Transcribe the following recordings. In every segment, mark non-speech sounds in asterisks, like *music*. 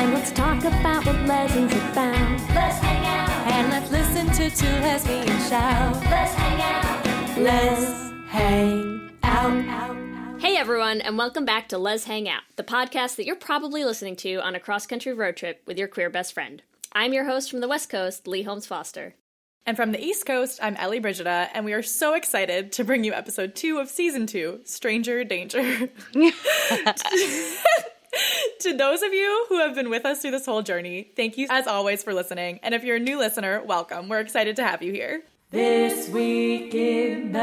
And let's talk about what legends have found. Let's hang out. And let's listen to two lesbians shout. Let's hang out. Let's hang out. Hey everyone, and welcome back to Lez Hang Out, the podcast that you're probably listening to on a cross country road trip with your queer best friend. I'm your host from the West Coast, Leigh Holmes Foster. And from the East Coast, I'm Ellie Brigida, and we are so excited to bring you episode two of season two Stranger Danger. *laughs* *laughs* to those of you who have been with us through this whole journey, thank you as always for listening. And if you're a new listener, welcome. We're excited to have you here. This week in the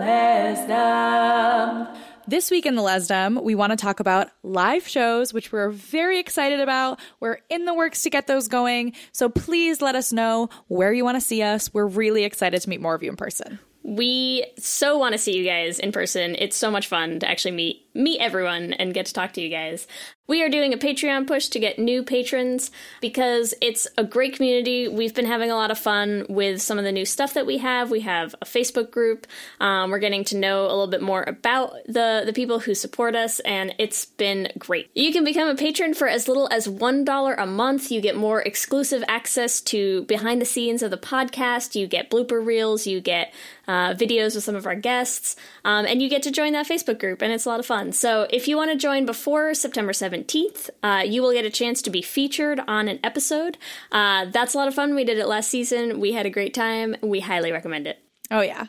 Lesdom. This week in the Lesdom, we want to talk about live shows, which we're very excited about. We're in the works to get those going. So please let us know where you want to see us. We're really excited to meet more of you in person. We so want to see you guys in person. It's so much fun to actually meet meet everyone and get to talk to you guys. We are doing a Patreon push to get new patrons because it's a great community. We've been having a lot of fun with some of the new stuff that we have. We have a Facebook group. Um, we're getting to know a little bit more about the the people who support us, and it's been great. You can become a patron for as little as one dollar a month. You get more exclusive access to behind the scenes of the podcast. You get blooper reels. You get uh, videos with some of our guests, um, and you get to join that Facebook group, and it's a lot of fun. So if you want to join before September 17th, uh, you will get a chance to be featured on an episode. Uh, that's a lot of fun. We did it last season. We had a great time. We highly recommend it. Oh, yeah.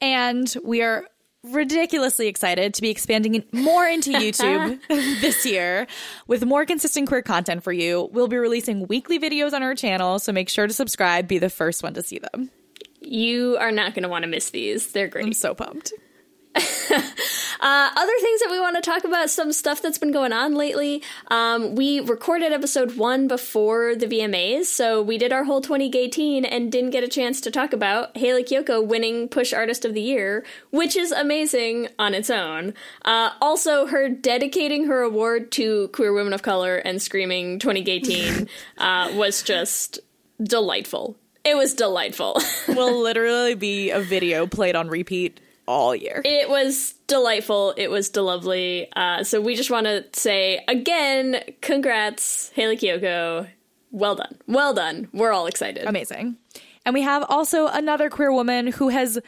And we are ridiculously excited to be expanding more into *laughs* YouTube this year with more consistent queer content for you. We'll be releasing weekly videos on our channel, so make sure to subscribe, be the first one to see them. You are not going to want to miss these. They're great. I'm so pumped. *laughs* Uh, other things that we want to talk about, some stuff that's been going on lately. Um, we recorded episode one before the VMAs, so we did our whole 2018 and didn't get a chance to talk about Hayley Kiyoko winning Push Artist of the Year, which is amazing on its own. Uh, also, her dedicating her award to queer women of color and screaming 2018 *laughs* uh, was just delightful. It was delightful. *laughs* Will literally be a video played on repeat all year. It was delightful. It was delovely. Uh, so we just want to say again, congrats, Hayley Kiyoko. Well done. Well done. We're all excited. Amazing. And we have also another queer woman who has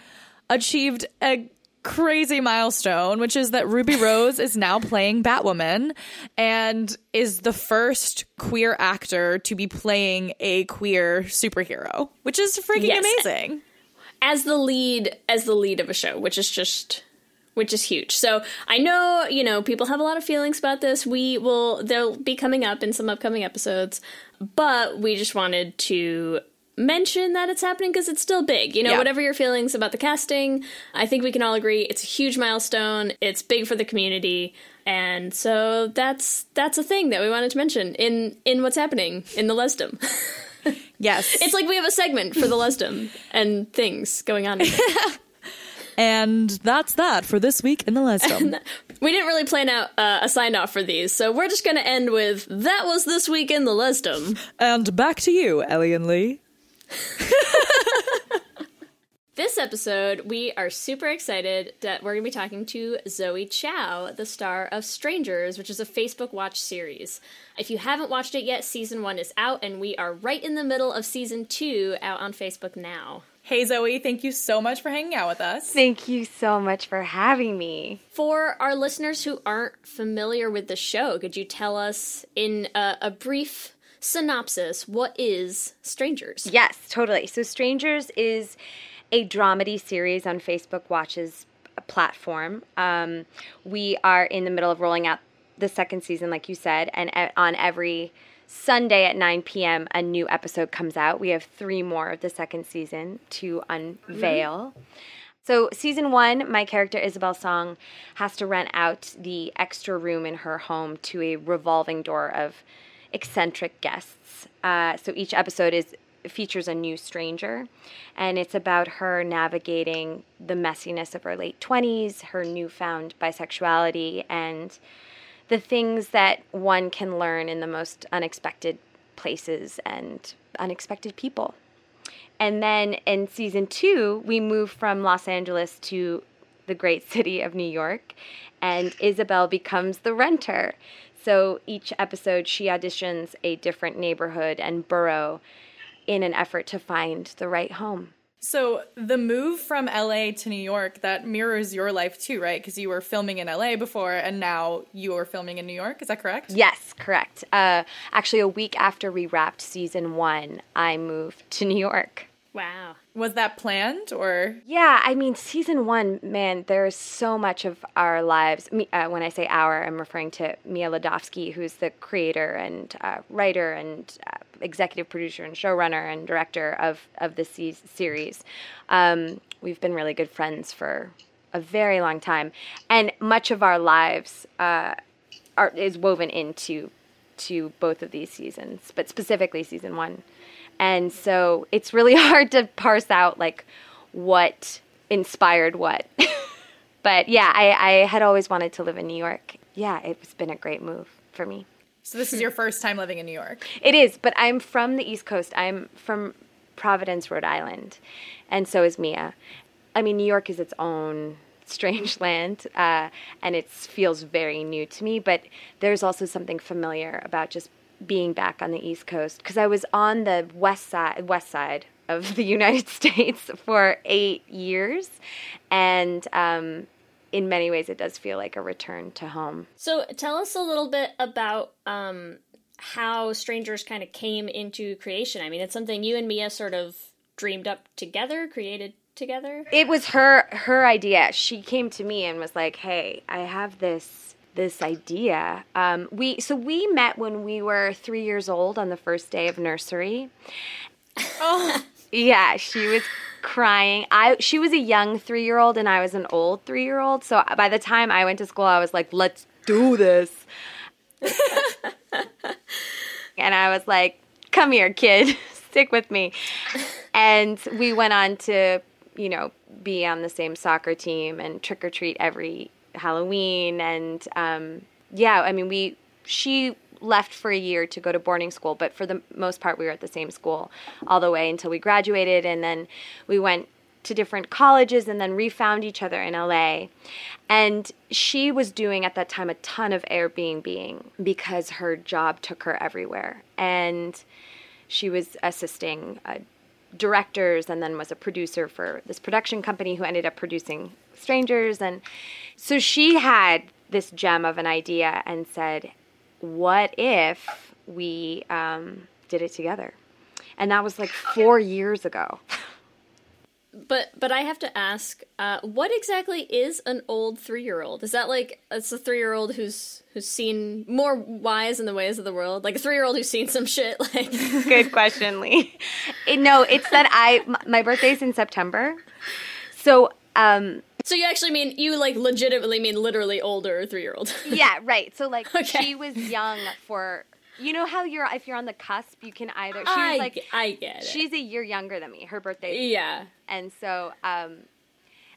achieved a crazy milestone, which is that Ruby Rose is now playing Batwoman and is the first queer actor to be playing a queer superhero, which is freaking yes. amazing as the lead as the lead of a show, which is just which is huge. So I know, you know, people have a lot of feelings about this. We will they'll be coming up in some upcoming episodes, but we just wanted to mention that it's happening because it's still big. You know, yeah. whatever your feelings about the casting, I think we can all agree it's a huge milestone. It's big for the community. And so that's that's a thing that we wanted to mention in in what's happening in the Lesdom. *laughs* *laughs* Yes. It's like we have a segment for the Lesdom and things going on. *laughs* and that's that for this week in the Lesdom. *laughs* we didn't really plan out uh, a sign off for these, so we're just going to end with that was this week in the Lesdom. And back to you, Ellie and Leigh. This episode, we are super excited that we're going to be talking to Zoe Chao, the star of Strangers, which is a Facebook Watch series. If you haven't watched it yet, season one is out, and we are right in the middle of season two out on Facebook now. Hey Zoe, thank you so much for hanging out with us. Thank you so much for having me. For our listeners who aren't familiar with the show, could you tell us in a, a brief synopsis what is Strangers? Yes, totally. So, Strangers is a dramedy series on Facebook Watch's platform. Um, we are in the middle of rolling out the second season, like you said, and on every Sunday at 9 p.m., a new episode comes out. We have three more of the second season to unveil. Mm-hmm. So, season one, my character Isobel Song has to rent out the extra room in her home to a revolving door of eccentric guests. Uh, so each episode is features a new stranger, and it's about her navigating the messiness of her late twenties, her newfound bisexuality, and the things that one can learn in the most unexpected places and unexpected people. And then in season two, we move from Los Angeles to the great city of New York, and Isobel becomes the renter. So each episode, she auditions a different neighborhood and borough in an effort to find the right home. So the move from LA to New York that mirrors your life too, right? Because you were filming in LA before, and now you are filming in New York. Is that correct? Yes, correct. Uh, actually, a week after we wrapped season one, I moved to New York. Wow. Was that planned or? Yeah, I mean, season one, man, there's so much of our lives. Me, uh, when I say our, I'm referring to Mia Lidofsky, who's the creator and uh, writer and uh, executive producer and showrunner and director of, of this series. Um, we've been really good friends for a very long time. And much of our lives uh, are, is woven into to both of these seasons, but specifically season one. And so it's really *laughs* hard to parse out like what inspired what. *laughs* but yeah, I, I had always wanted to live in New York. Yeah, it's been a great move for me. So this is your first time living in New York. It is, but I'm from the East Coast. I'm from Providence, Rhode Island, and so is Mia. I mean, New York is its own *laughs* strange land, uh, and it feels very new to me. But there's also something familiar about just being back on the East Coast because I was on the west side, west side of the *laughs* United States for eight years, and um, in many ways, it does feel like a return to home. So tell us a little bit about um, how Strangers kind of came into creation. I mean, it's something you and Mia sort of dreamed up together, created together. It was her her idea. She came to me and was like, "Hey, I have this this idea." Um, we so we met when we were three years old on the first day of nursery. Oh, *laughs* Yeah, she was crying. I she was a young 3-year-old and I was an old 3-year-old. So by the time I went to school, I was like, "Let's do this." *laughs* and I was like, "Come here, kid. *laughs* Stick with me." And we went on to, you know, be on the same soccer team and trick or treat every Halloween and um yeah, I mean, we she left for a year to go to boarding school, but for the most part, we were at the same school all the way until we graduated. And then we went to different colleges and then refound each other in LA. And she was doing at that time a ton of Airbnb because her job took her everywhere. And she was assisting uh, directors and then was a producer for this production company who ended up producing Strangers. And so she had this gem of an idea and said, What if we um, did it together? And that was like four years ago. But but I have to ask, uh, what exactly is an old three year old? Is that like it's a three year old who's who's seen more wise in the ways of the world, like a three year old who's seen some shit? *laughs* Like *laughs* Good question, Leigh. It, no, it's that I my birthday's in September. So, um, so you actually mean you like legitimately mean literally older three year old? *laughs* yeah, right. So, like, Okay. she was young for, you know how you're, if you're on the cusp, you can either, she's I like, I get it. she's a year younger than me. Her birthday yeah. And so, um,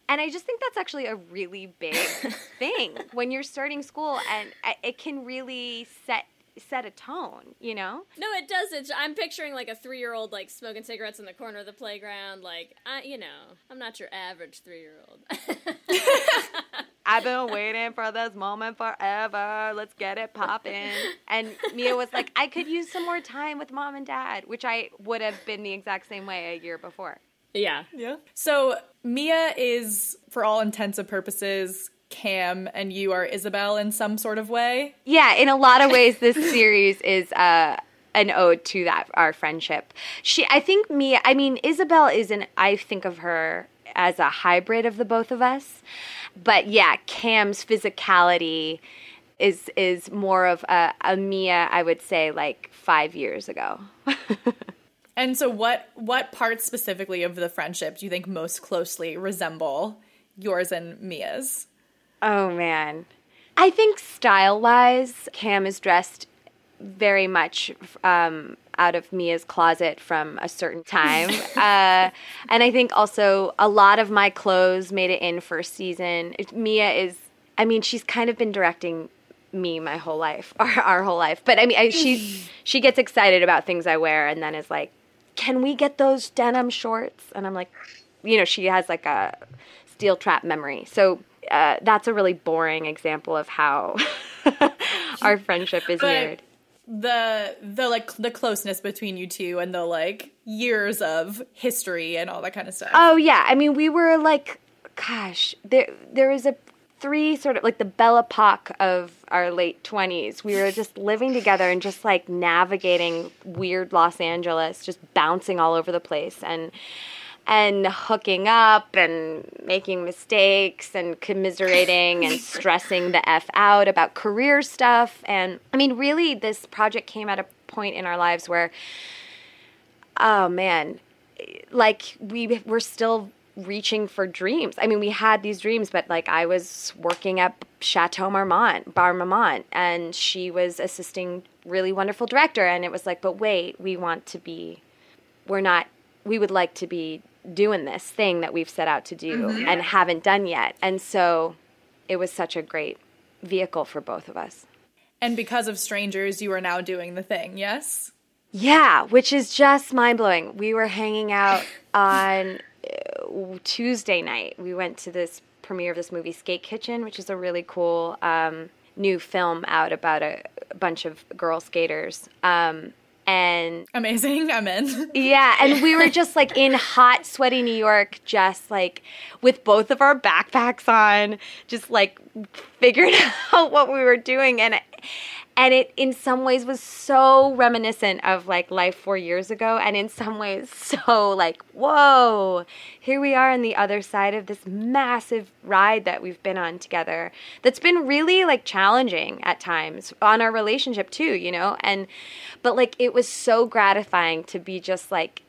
and I just think that's actually a really big *laughs* thing when you're starting school, and it can really set set a tone. You know? No, it does. It's, I'm picturing like a three year old like smoking cigarettes in the corner of the playground. Like I, you know, I'm not your average three year old. *laughs* I've been waiting for this moment forever. Let's get it popping. And Mia was like, I could use some more time with mom and dad, which I would have been the exact same way a year before. yeah. yeah. So Mia is, for all intents and purposes, Cam, and you are Isobel in some sort of way. Yeah, in a lot of ways, this series is uh, an ode to that our friendship. She, I think, Mia. I mean, Isobel is an. I think of her as a hybrid of the both of us, but yeah, Cam's physicality is is more of a, a Mia. I would say like five years ago. *laughs* And so, what what parts specifically of the friendship do you think most closely resemble yours and Mia's? Oh man. I think style wise, Cam is dressed very much um, out of Mia's closet from a certain time. *laughs* uh, and I think also a lot of my clothes made it in first season. Mia is, I mean, she's kind of been directing me my whole life, *laughs* our, our whole life. But I mean, I, she's she gets excited about things I wear, and then is like, "Can we get those denim shorts?" And I'm like, you know, she has like a steel trap memory. So uh, that's a really boring example of how *laughs* our friendship is But- mirrored. the the like the closeness between you two and the like years of history and all that kind of stuff. Oh yeah, I mean we were like, gosh, there there was a three sort of like the Belle Epoque of our late twenties. We were just living together and just like navigating weird Los Angeles, just bouncing all over the place and and hooking up and making mistakes and commiserating and stressing the f out about career stuff and I mean really this project came at a point in our lives where oh man like we were still reaching for dreams. I mean, we had these dreams, but like I was working at Chateau Marmont, Bar Marmont, and she was assisting really wonderful director. And it was like, but wait, we want to be, we're not, we would like to be doing this thing that we've set out to do and haven't done yet. And so it was such a great vehicle for both of us. And because of strangers, you are now doing the thing. Yes. Yeah, which is just mind blowing. We were hanging out *laughs* on uh, Tuesday night. We went to this premiere of this movie, Skate Kitchen, which is a really cool um, new film out about a, a bunch of girl skaters. Um, and Amazing. I'm in. *laughs* yeah, and we were just like in hot, sweaty New York, just like with both of our backpacks on, just like figuring *laughs* out what we were doing, and and it in some ways was so reminiscent of like life four years ago, and in some ways *laughs* so like whoa, here we are on the other side of this massive ride that we've been on together. That's been really like challenging at times on our relationship too, you know, and but like it was so gratifying to be just like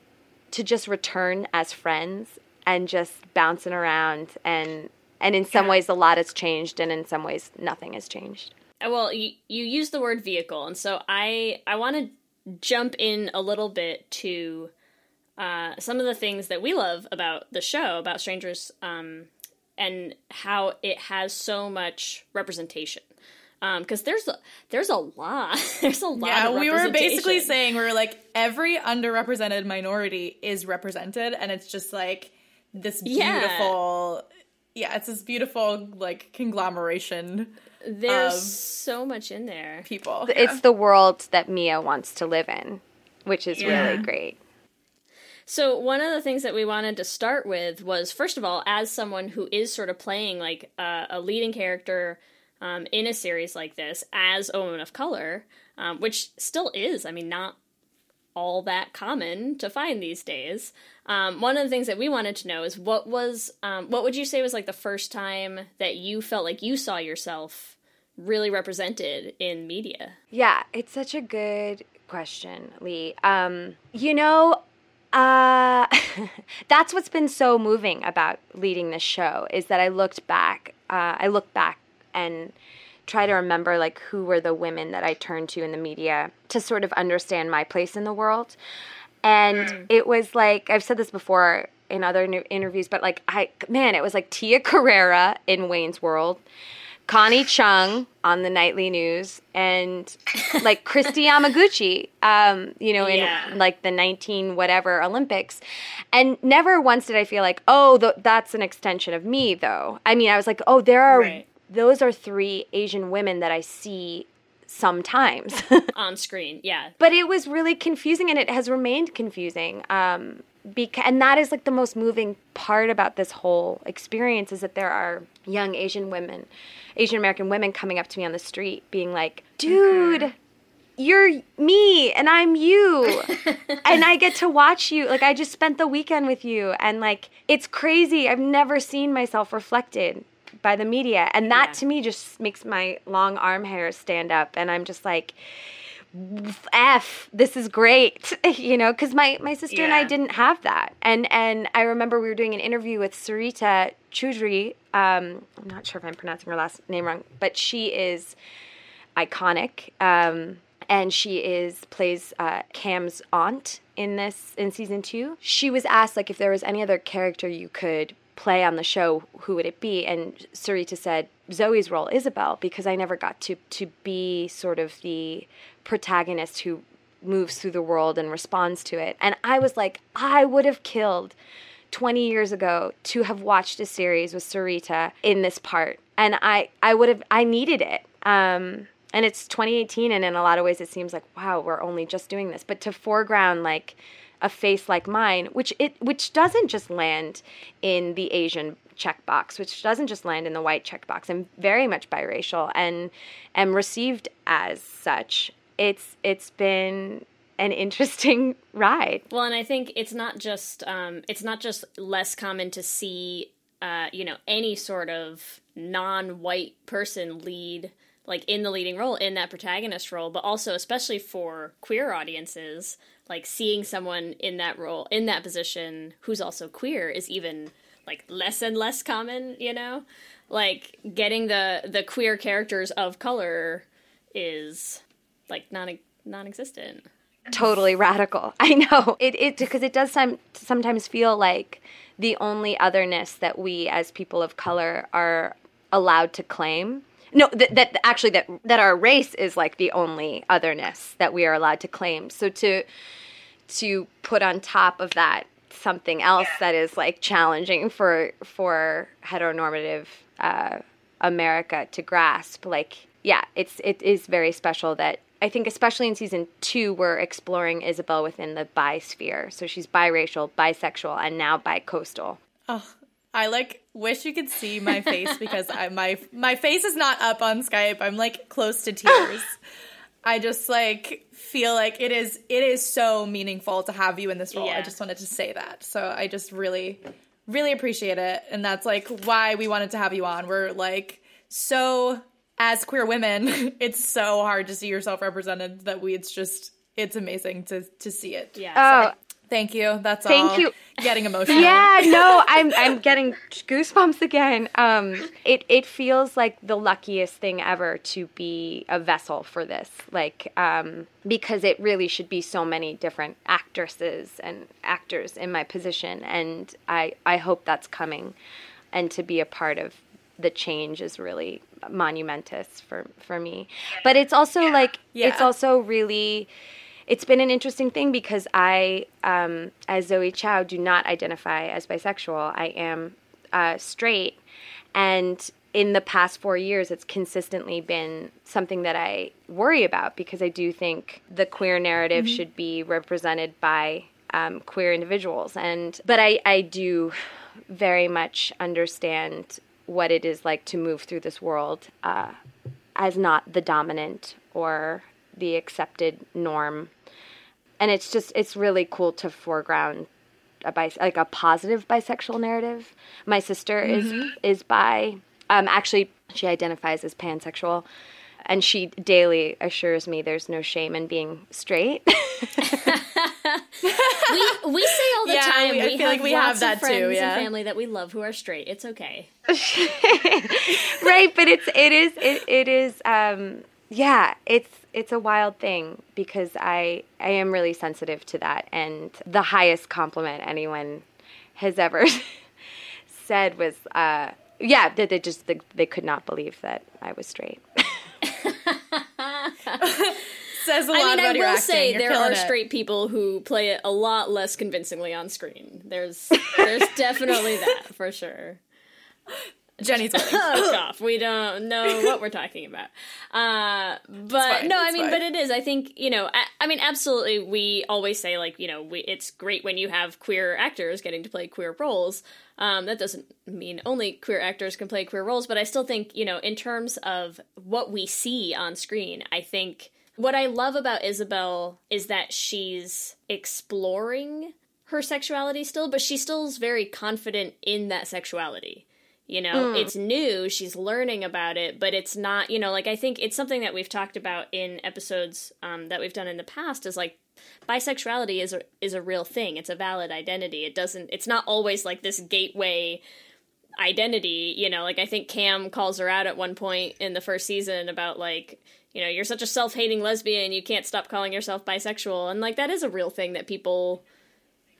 to just return as friends and just bouncing around. And and in some ways a lot has changed and in some ways nothing has changed Well, you, you use the word vehicle, and so I I want to jump in a little bit to uh, some of the things that we love about the show about strangers, um, and how it has so much representation. Because there's a, there's a lot *laughs* there's a lot. Yeah, we were basically saying we were like every underrepresented minority is represented, and it's just like this Yeah. beautiful. Yeah, it's this beautiful like conglomeration there's of so much in there. people. it's the world that mia wants to live in which is Yeah. really great So one of the things that we wanted to start with was, first of all, as someone who is sort of playing like uh, a leading character um, in a series like this as a woman of color, um, which still is, I mean, not all that common to find these days. Um, one of the things that we wanted to know is what was, um, what would you say was like the first time that you felt like you saw yourself really represented in media? Yeah, it's such a good question, Leigh. Um, you know, uh, *laughs* that's what's been so moving about leading this show is that I looked back. Uh, I looked back and try to remember like who were the women that I turned to in the media to sort of understand my place in the world. And it was like I've said this before in other interviews, but like I man, it was like Tia Carrera in Wayne's World. Connie Chung on the nightly news and like *laughs* Kristi Yamaguchi, um, you know, in Yeah. like the 19 whatever Olympics. And never once did I feel like, oh, th- that's an extension of me, though. I mean, I was like, oh, there are, Right. Those are three Asian women that I see sometimes. *laughs* On screen, yeah. but it was really confusing and it has remained confusing um, beca- and that is like the most moving part about this whole experience is that there are young asian women asian american women coming up to me on the street being like dude you're me and i'm you *laughs* and i get to watch you like i just spent the weekend with you and like it's crazy i've never seen myself reflected by the media and that Yeah. to me just makes my long arm hair stand up and i'm just like F, this is great, *laughs* you know, because my, my sister and I didn't have that. And and I remember we were doing an interview with Sarita Choudhury. Um, I'm not sure if I'm pronouncing her last name wrong, but she is iconic. Um, and she is plays uh, Cam's aunt in this in season two. She was asked like if there was any other character you could play on the show, who would it be? And Sarita said Zoe's role, Isobel, because I never got to to be sort of the protagonist who moves through the world and responds to it. And I was like, I would have killed 20 years ago to have watched a series with Sarita in this part. And I, I would have, I needed it. Um, and it's 2018, and in a lot of ways, it seems like, wow, we're only just doing this. But to foreground, like, a face like mine, which it which doesn't just land in the Asian checkbox, which doesn't just land in the white checkbox. I'm very much biracial and am received as such. It's it's been an interesting *laughs* ride. Well, and I think it's not just um, it's not just less common to see uh, you know any sort of non-white person lead like in the leading role in that protagonist role, but also especially for queer audiences, like seeing someone in that role in that position who's also queer is even like less and less common. You know, like getting the the queer characters of color is like non non-existent totally radical. *laughs* I know it it because it does some, sometimes feel like the only otherness that we as people of color are allowed to claim. No, that, that actually that that our race is like the only otherness that we are allowed to claim. So to to put on top of that something else that is like challenging for for heteronormative uh, America to grasp, like yeah, it's it is very special that I think especially in season two, we're exploring Isobel within the bi sphere. So she's biracial, bisexual, and now bi-coastal. Oh, I like wish you could see my face because I, my my face is not up on Skype. I'm like close to tears. *laughs* I just like feel like it is it is so meaningful to have you in this role. Yeah. I just wanted to say that. So I just really really appreciate it and that's like why we wanted to have you on. We're like so as queer women, *laughs* it's so hard to see yourself represented that we it's just it's amazing to to see it. Yeah. Oh, Thank you. That's Thank all. you. Getting *laughs* emotional. yeah, no, *laughs* I'm I'm getting goosebumps again. Um, it it feels like the luckiest thing ever to be a vessel for this, like um, because it really should be so many different actresses and actors in my position, and I I hope that's coming, and to be a part of the change is really monumentous for for me. But it's also like it's also really it's been an interesting thing because I, um, as Zoe Chao, do not identify as bisexual. I am uh, straight, and in the past four years, it's consistently been something that I worry about because I do think the queer narrative should be represented by um, queer individuals, and but I, I do very much understand what it is like to move through this world uh, as not the dominant or the accepted norm and it's just it's really cool to foreground a bis- like a positive bisexual narrative my sister is is bi um actually she identifies as pansexual and she daily assures me there's no shame in being straight *laughs* *laughs* we we say all the Yeah, time we- I we feel have like we lots have that of friends too, yeah. and family that we love who are straight. It's okay. *laughs* right but it's it is it, it is um yeah it's it's a wild thing because i i am really sensitive to that and the highest compliment anyone has ever *laughs* said was uh yeah that they just they, they could not believe that i was straight *laughs* *laughs* Says a lot I mean, I about your will acting. say You're there are it. straight people who play it a lot less convincingly on screen. There's there's definitely that for sure. Jenny's. *laughs* Fuck off. We don't know what we're talking about. Uh, but fine, no, I mean, fine. but it is. I think you know. I, I mean, absolutely. We always say like you know, we, it's great when you have queer actors getting to play queer roles. Um, that doesn't mean only queer actors can play queer roles, but I still think you know, in terms of what we see on screen, I think what I love about Isobel is that she's exploring her sexuality still, but she still is very confident in that sexuality. You know, it's new, she's learning about it, but it's not, you know, like I think it's something that we've talked about in episodes um, that we've done in the past is like bisexuality is a, is a real thing. It's a valid identity. It doesn't, it's not always like this gateway identity, you know, like I think Cam calls her out at one point in the first season about like, you know, you're such a self-hating lesbian, you can't stop calling yourself bisexual, and like that is a real thing that people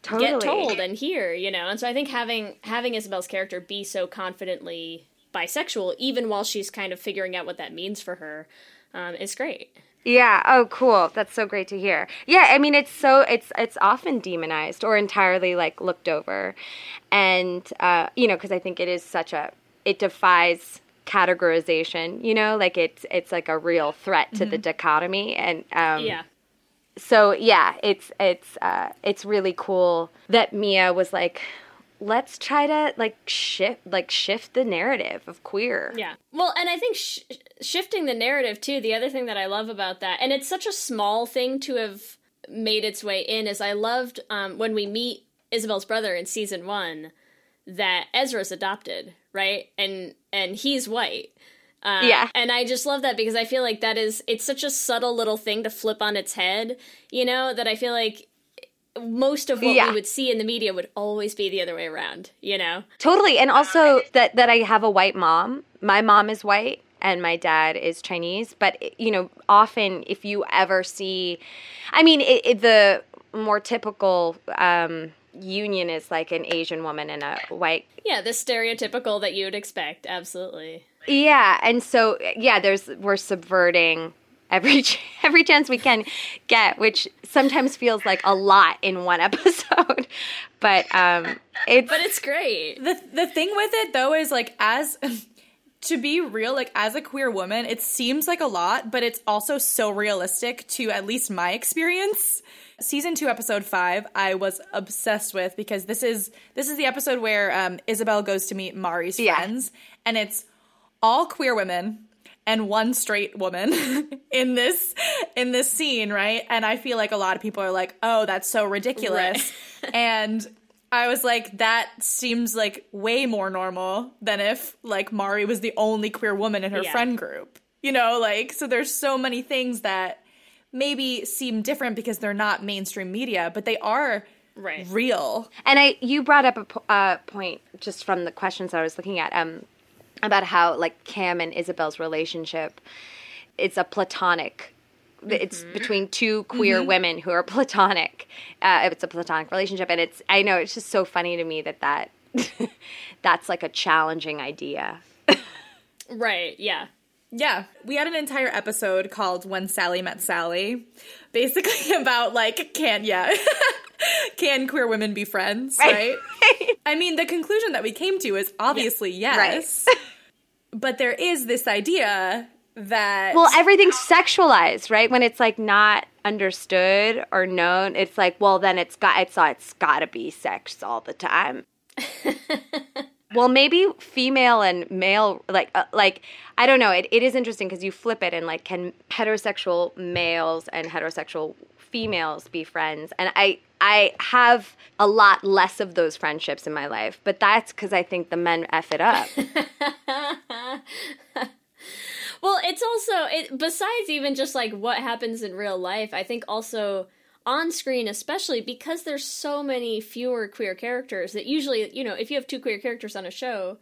Totally. get told and hear, you know. And so I think having having Isobel's character be so confidently bisexual, even while she's kind of figuring out what that means for her, um, is great. Yeah. Oh, cool. That's so great to hear. Yeah. I mean, it's so it's it's often demonized or entirely like looked over, and uh, you know, because I think it is such a it defies categorization. You know, like it's it's like a real threat to the dichotomy, and um, Yeah. So yeah, it's it's uh, it's really cool that Mia was like, let's try to like shift like shift the narrative of queer. Yeah. Well, and I think sh- shifting the narrative too, the other thing that I love about that, and it's such a small thing to have made its way in, is I loved um, when we meet Isobel's brother in season one that Ezra's adopted, right? And and he's white. Uh, Yeah. And I just love that because I feel like that is, it's such a subtle little thing to flip on its head, you know, that I feel like most of what Yeah. we would see in the media would always be the other way around, you know? Totally. And also that that I have a white mom. My mom is white and my dad is Chinese, but you know, often if you ever see I mean, it, it, the more typical um union is like an Asian woman and a white Yeah, the stereotypical that you would expect. Absolutely. Yeah, and so yeah, there's we're subverting every ch- *laughs* every chance we can get, which sometimes feels like a lot in one *laughs* episode. But um it's But it's great. The the thing with it though is like as *laughs* to be real, like as a queer woman, it seems like a lot, but it's also so realistic to at least my experience. Season two, episode five, I was obsessed with because this is this is the episode where um, Isobel goes to meet Mari's Yeah. friends, and it's all queer women and one straight woman *laughs* in this in this scene, right? And I feel like a lot of people are like, "Oh, that's so ridiculous," *laughs* and I was like, that seems like way more normal than if like Mari was the only queer woman in her Yeah. friend group. You know, like so there's so many things that maybe seem different because they're not mainstream media, but they are Right. real. And I, you brought up a po- uh, point just from the questions I was looking at, um, about how like Cam and Isobel's relationship, it's a platonic. It's between two queer women who are *laughs* platonic. Uh, it's a platonic relationship, and it's. I know it's just so funny to me that that *laughs* that's like a challenging idea. Right. Yeah. Yeah, we had an entire episode called "When Sally Met Sally," basically *laughs* about like can yeah, can queer women be friends? Right. I mean, the conclusion that we came to is obviously yes, but there is this idea that Well, everything's sexualized, right? When it's like not understood or known, it's like, well, then it's got it's it's got to be sex all the time. *laughs* well, maybe female and male, like uh, like I don't know. It, it is interesting because you flip it and like, can heterosexual males and heterosexual females be friends? And I I have a lot less of those friendships in my life, but that's because I think the men f it up. *laughs* Well, it's also it besides even just like what happens in real life, I think also on screen especially because there's so many fewer queer characters that usually, you know, if you have two queer characters on a show,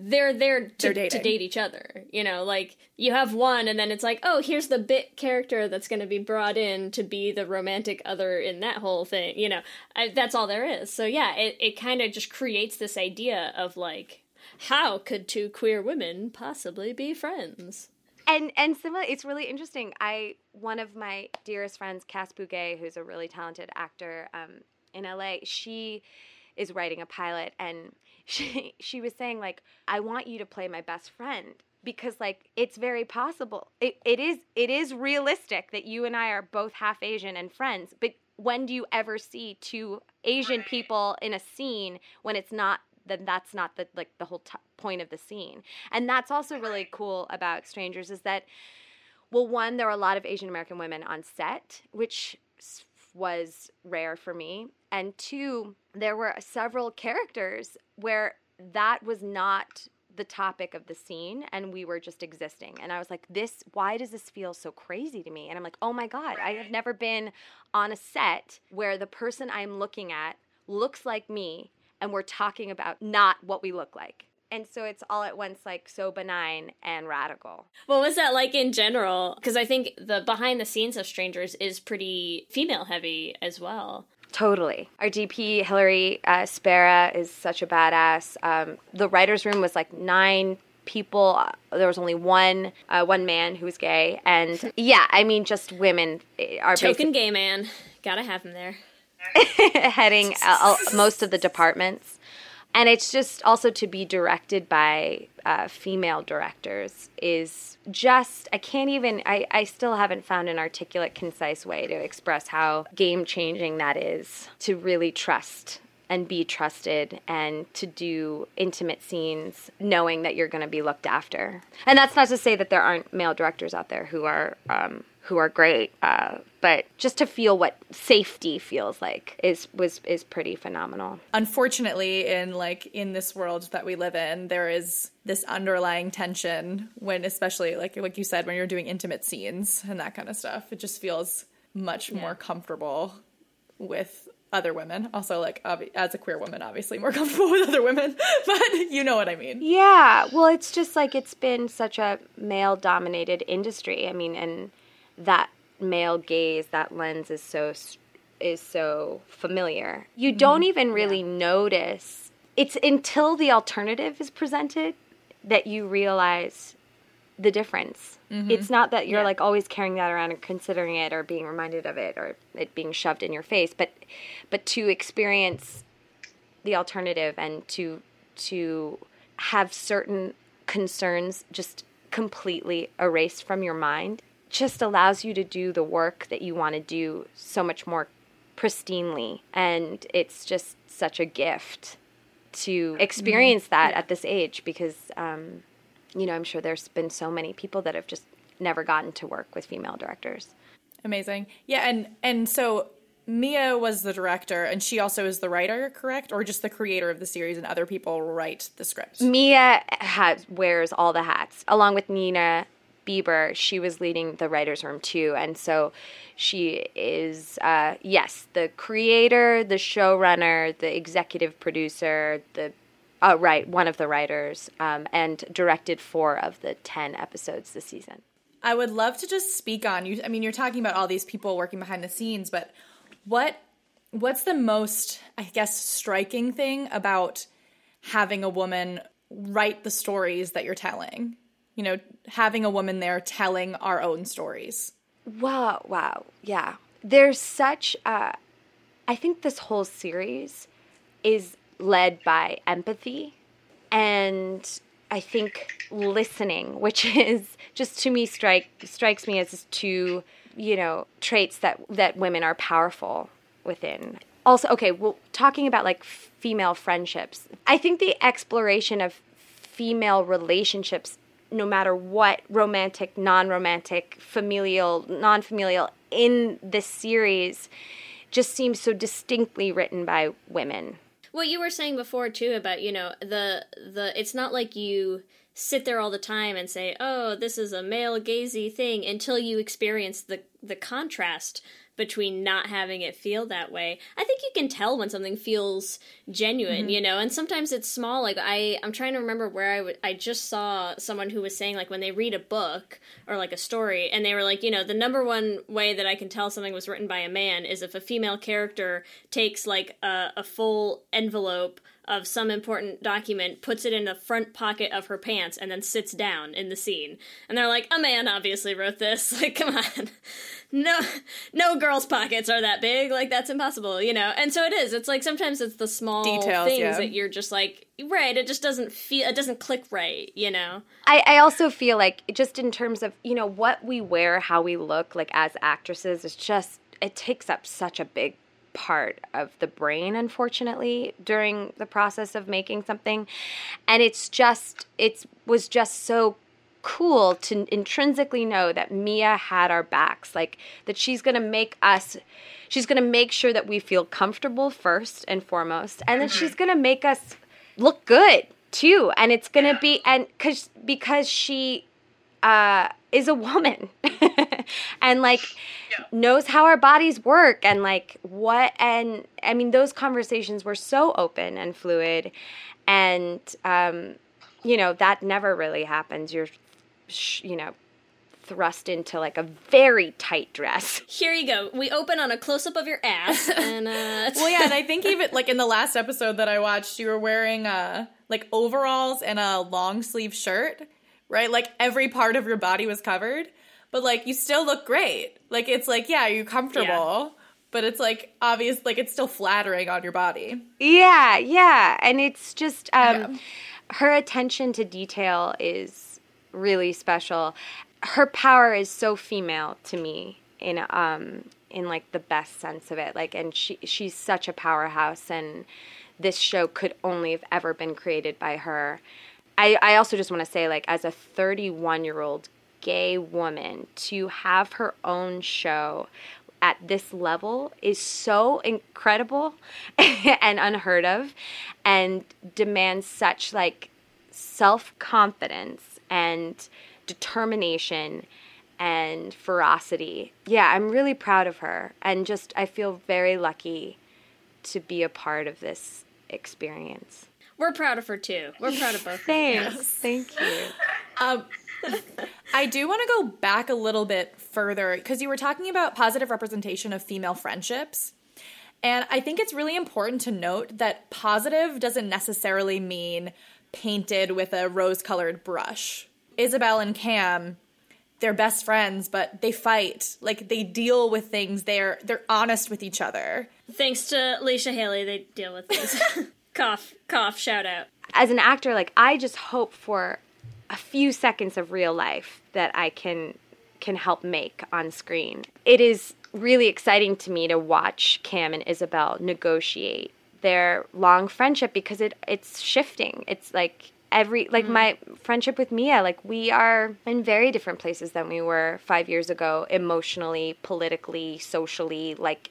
they're there to, to date each other. You know, like you have one and then it's like, oh, here's the bit character that's going to be brought in to be the romantic other in that whole thing. You know, I, that's all there is. So yeah, it, it kind of just creates this idea of like, how could two queer women possibly be friends? And and similar it's really interesting. I one of my dearest friends cass bouguet who's a really talented actor um, in la she is writing a pilot and *laughs* she she was saying like i want you to play my best friend because like it's very possible. It, it is it is realistic that you and i are both half asian and friends but when do you ever see two asian people in a scene when it's not then that's not the like the whole t- point of the scene. And that's also really cool about strangers is that well one there are a lot of asian american women on set which was rare for me. And two there were several characters where that was not the topic of the scene and we were just existing. And i was like this why does this feel so crazy to me? And i'm like oh my god i have never been on a set where the person i'm looking at looks like me and we're talking about not what we look like and so it's all at once like so benign and radical. What was that like in general? Because I think the behind the scenes of Strangers is pretty female heavy as well. Totally. Our DP, Hillary uh, Spera, is such a badass. Um, the writer's room was like nine people. There was only one uh, one man who was gay. And yeah, I mean, just women eh, are Token gay man. Gotta have him there. *laughs* heading uh, uh, most of the departments. And it's just also to be directed by uh, female directors is just, I can't even, I, I still haven't found an articulate, concise way to express how game changing that is to really trust and be trusted and to do intimate scenes knowing that you're going to be looked after. And that's not to say that there aren't male directors out there who are. Um, who are great, uh, but just to feel what safety feels like is was is pretty phenomenal. unfortunately in like in this world that we live in there is this underlying tension when especially like like you said when you're doing intimate scenes and that kind of stuff it just feels much more comfortable with other women also like obvi- as a queer woman obviously more *laughs* comfortable with other women *laughs* but you know what i mean Yeah, well, it's just like it's been such a male dominated industry. I mean, and that male gaze, that lens is so is so familiar. You mm-hmm. don't even really notice. It's until the alternative is presented that you realize the difference. Mm-hmm. It's not that you're like always carrying that around and considering it or being reminded of it or it being shoved in your face, but but to experience the alternative and to to have certain concerns just completely erased from your mind just allows you to do the work that you want to do so much more pristinely and it's just such a gift to experience that at this age because um, you know i'm sure there's been so many people that have just never gotten to work with female directors. Amazing. Yeah and and so mia was the director and she also is the writer correct? Or just the creator of the series and other people write the script? Mia has wears all the hats, along with Nina Bieber. She was leading the writers' room too, and so she is uh, yes, the creator, the showrunner, the executive producer, the uh, right one of the writers, um, and directed four of the ten episodes this season. I would love to just speak on you. I mean, you're talking about all these people working behind the scenes, but what what's the most, I guess, striking thing about having a woman write the stories that you're telling? You know, having a woman there telling our own stories. Wow, wow, yeah. There's such. Uh, I think this whole series is led by empathy, and I think listening, which *laughs* is just to me strike strikes me as two, you know, traits that that women are powerful within. Also, okay, well, talking about like female friendships, I think the exploration of female relationships no matter what romantic, non-romantic, familial, non-familial in this series just seems so distinctly written by women. What you were saying before too about you know the the it's not like you sit there all the time and say oh this is a male gazy thing until you experience the the contrast between not having it feel that way. I think you can tell when something feels genuine, mm-hmm. you know, and sometimes it's small. Like I, I'm trying to remember where I would. I just saw someone who was saying like when they read a book or like a story, and they were like, you know, the number one way that I can tell something was written by a man is if a female character takes like a, a full envelope of some important document, puts it in the front pocket of her pants, and then sits down in the scene. And they're like, a man obviously wrote this. *laughs* Like, come on. No, no girls' pockets are that big. Like, that's impossible, you know? And so it is. It's like sometimes it's the small Details, things yeah. that you're just like, right, it just doesn't feel, it doesn't click right, you know? I, I also feel like just in terms of you know what we wear, how we look like as actresses is just it takes up such a big part of the brain unfortunately during the process of making something. And it's just it was just so cool to intrinsically know that Mia had our backs like that she's going to make us she's going to make sure that we feel comfortable first and foremost and then she's going to make us look good too. And it's going to be and cuz because she uh is a woman *laughs* and like knows how our bodies work and like what and i mean those conversations were so open and fluid and um you know, that never really happens. You're, sh- you know, thrust into like a very tight dress. *laughs* Here you go. We open on a close up of your ass, *laughs* and uh, Well, yeah, and I think even like in the last episode that I watched, you were wearing uh like overalls and a long sleeve shirt, right? Like every part of your body was covered, but like you still look great. Like it's like yeah, you're comfortable, but it's like obvious, like it's still flattering on your body. Yeah, yeah, and it's just um, her attention to detail is really special. Her power is so female to me in um in like the best sense of it. Like, and she she's such a powerhouse, and this show could only have ever been created by her. I, I also just want to say, like, as a 31 year old gay woman, to have her own show at this level is so incredible *laughs* and unheard of and demands such like self-confidence and determination and ferocity. Yeah, I'm really proud of her and just I feel very lucky to be a part of this experience. We're proud of her too. We're proud of both. of you. Thanks. Thank you. *laughs* Um, I do want to go back a little bit further because you were talking about positive representation of female friendships. And I think it's really important to note that positive doesn't necessarily mean painted with a rose colored brush. Isobel and Cam, they're best friends, but they fight. Like they deal with things. They're they're honest with each other. Thanks to Leisha Haley, they deal with this. *laughs* cough, cough. Shout out. As an actor, like I just hope for a few seconds of real life that I can can help make on screen. It is really exciting to me to watch Cam and Isobel negotiate their long friendship because it it's shifting. It's like every like mm-hmm. my friendship with Mia, like we are in very different places than we were 5 years ago emotionally, politically, socially, like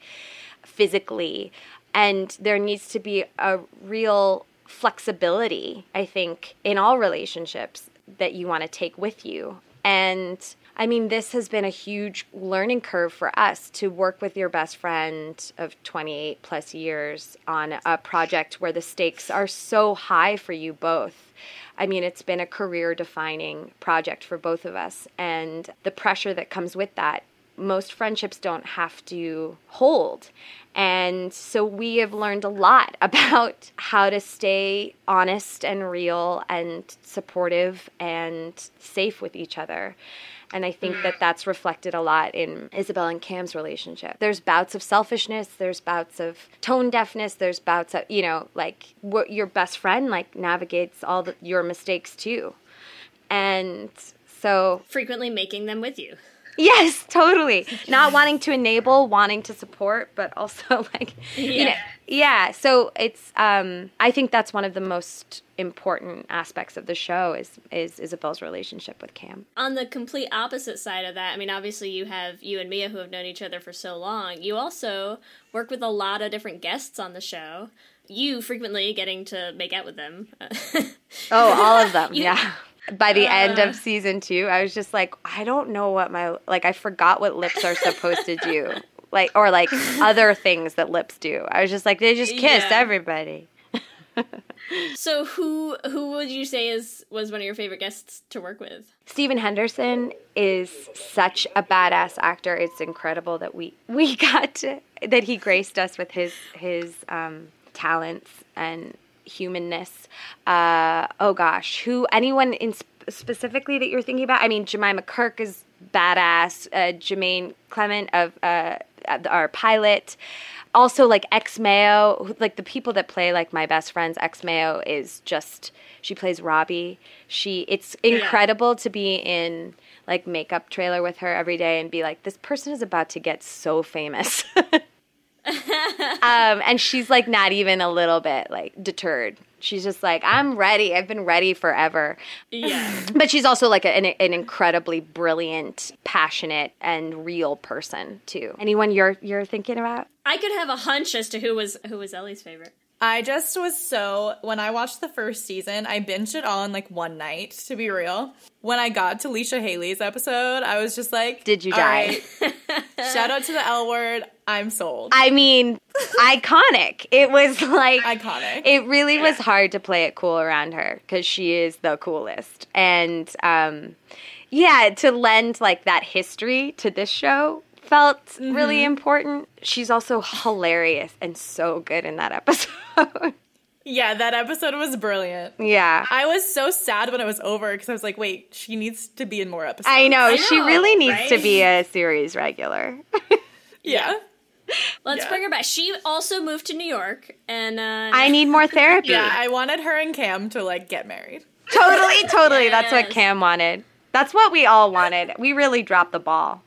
physically. And there needs to be a real flexibility, I think, in all relationships that you want to take with you. And I mean, this has been a huge learning curve for us to work with your best friend of 28 plus years on a project where the stakes are so high for you both. I mean, it's been a career defining project for both of us, and the pressure that comes with that. Most friendships don't have to hold. And so we have learned a lot *laughs* about how to stay honest and real and supportive and safe with each other. And I think that that's reflected a lot in Isobel and Cam's relationship. There's bouts of selfishness, there's bouts of tone deafness, there's bouts of, you know, like what your best friend like navigates all the, your mistakes too. And so Frequently making them with you. *laughs* Yes, totally. Not wanting to enable, wanting to support, but also *laughs* like you know, Yeah. yeah. So it's um I think that's one of the most important aspects of the show is is Isobel's relationship with Cam. On the complete opposite side of that, I mean, obviously you have you and Mia who have known each other for so long. You also work with a lot of different guests on the show. You frequently getting to make out with them. *laughs* Oh, all of them. You- yeah. By the end of season 2, I was just like I don't know what my like I forgot what lips are supposed to do. *laughs* Like or like other things that lips do. I was just like they just kissed Yeah. everybody. *laughs* so who who would you say is was one of your favorite guests to work with? Stephen Henderson is such a badass actor. It's incredible that we *laughs* we got to, that he graced us with his his um, talents and humanness. Uh, oh gosh, who anyone in sp- specifically that you're thinking about? I mean, Jemima Kirk is badass. Uh, Jermaine Clement of uh, our pilot. Also, like Ex Mayo, like the people that play like my best friends. Ex Mayo is just she plays Robbie. She it's incredible to be in like makeup trailer with her every day and be like, this person is about to get so famous. *laughs* um, and she's like not even a little bit like deterred. She's just like, I'm ready. I've been ready forever. Yeah. *laughs* But she's also like an, an incredibly brilliant, passionate, and real person too. Anyone you're you're thinking about? I could have a hunch as to who was who was Ellie's favorite. I just was so when I watched the first season, I binged it all in like one night, to be real. When I got to Leisha Haley's episode, I was just like, Did you "All die?" right, *laughs* shout out to the L word. I'm sold. I mean, *laughs* iconic. It was like Iconic. It really was hard to play it cool around her because she is the coolest. And um, yeah, to lend like that history to this show felt really important. She's also hilarious and so good in that episode. Yeah, that episode was brilliant. yeah. I was so sad when it was over because I was like, wait, she needs to be in more episodes. I know. she know, really needs to be a series regular. *laughs* Yeah. Let's Yeah. bring her back. She also moved to New York, and uh, I need more *laughs* therapy. Yeah, I wanted her and Cam to like get married. totally, totally. That's what Cam wanted. That's what we all wanted. We really dropped the ball.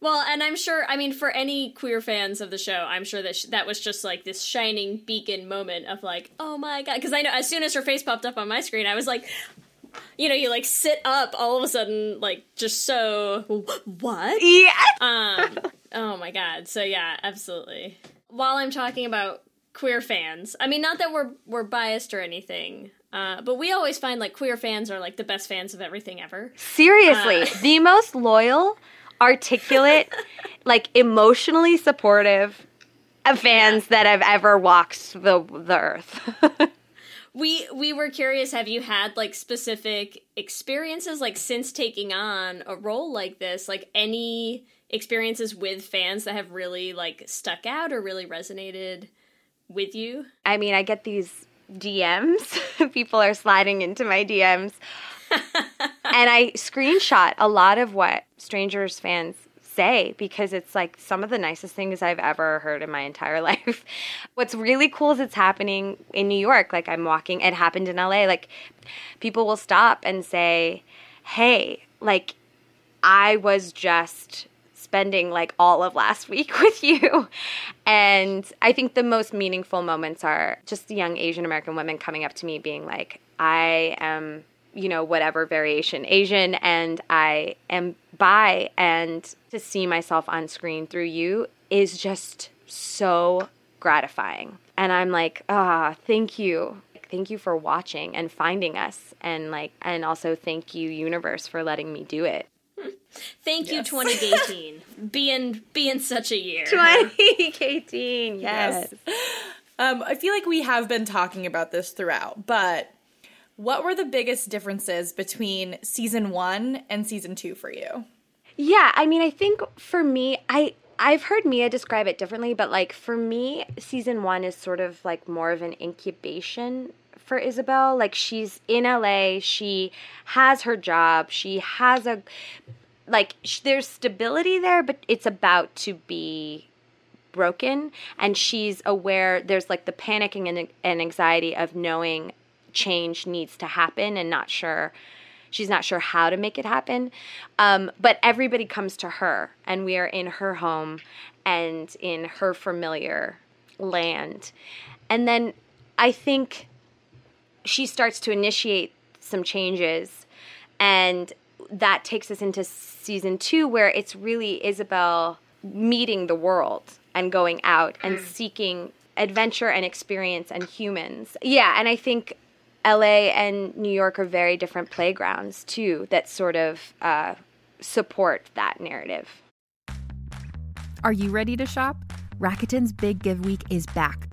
Well, and I'm sure, I mean, for any queer fans of the show, I'm sure that sh- that was just like this shining beacon moment of like, oh my god. Because I know as soon as her face popped up on my screen, I was like, you know, you like sit up all of a sudden, like just so, what? Yeah. Um, oh my god. So yeah, absolutely. While I'm talking about queer fans, I mean, not that we're we're biased or anything, uh, but we always find like queer fans are like the best fans of everything ever. Seriously, the most loyal, articulate, like emotionally supportive of fans that have ever walked the the earth. *laughs* We we were curious. Have you had like specific experiences like since taking on a role like this? Like any experiences with fans that have really like stuck out or really resonated with you? I mean, I get these DMs. *laughs* People are sliding into my DMs. And I screenshot a lot of what Strangers fans say because it's like some of the nicest things I've ever heard in my entire *laughs* life. What's really cool is it's happening in New York. Like I'm walking, it happened in LA. Like people will stop and say, Hey, like I was just spending like all of last week *laughs* with you. And I think the most meaningful moments are just the young Asian American women coming up to me being like, I am, you know, whatever variation Asian and I am bi. And to see myself on screen through you is just so gratifying. And I'm like, ah, thank you. Thank you for watching and finding us and like and also thank you universe for letting me do it. *laughs* Thank you, 2018, *laughs* being being such a year. *laughs* 2018, yes. Um, I feel like we have been talking about this throughout, but what were the biggest differences between season one and season two for you? Yeah, I mean, I think for me, I I've heard Mia describe it differently, but like for me, season one is sort of like more of an incubation for Isobel. Like she's in LA, she has her job, she has a like sh- there's stability there, but it's about to be broken, and she's aware. There's like the panicking and, and anxiety of knowing change needs to happen and not sure she's not sure how to make it happen. Um, but everybody comes to her and we are in her home and in her familiar land. And then i think she starts to initiate some changes and that takes us into season two where it's really isobel meeting the world and going out and seeking adventure and experience and humans. Yeah and i think LA and New York are very different playgrounds too that sort of uh, support that narrative. Are you ready to shop? Rakuten's Big Give Week is back.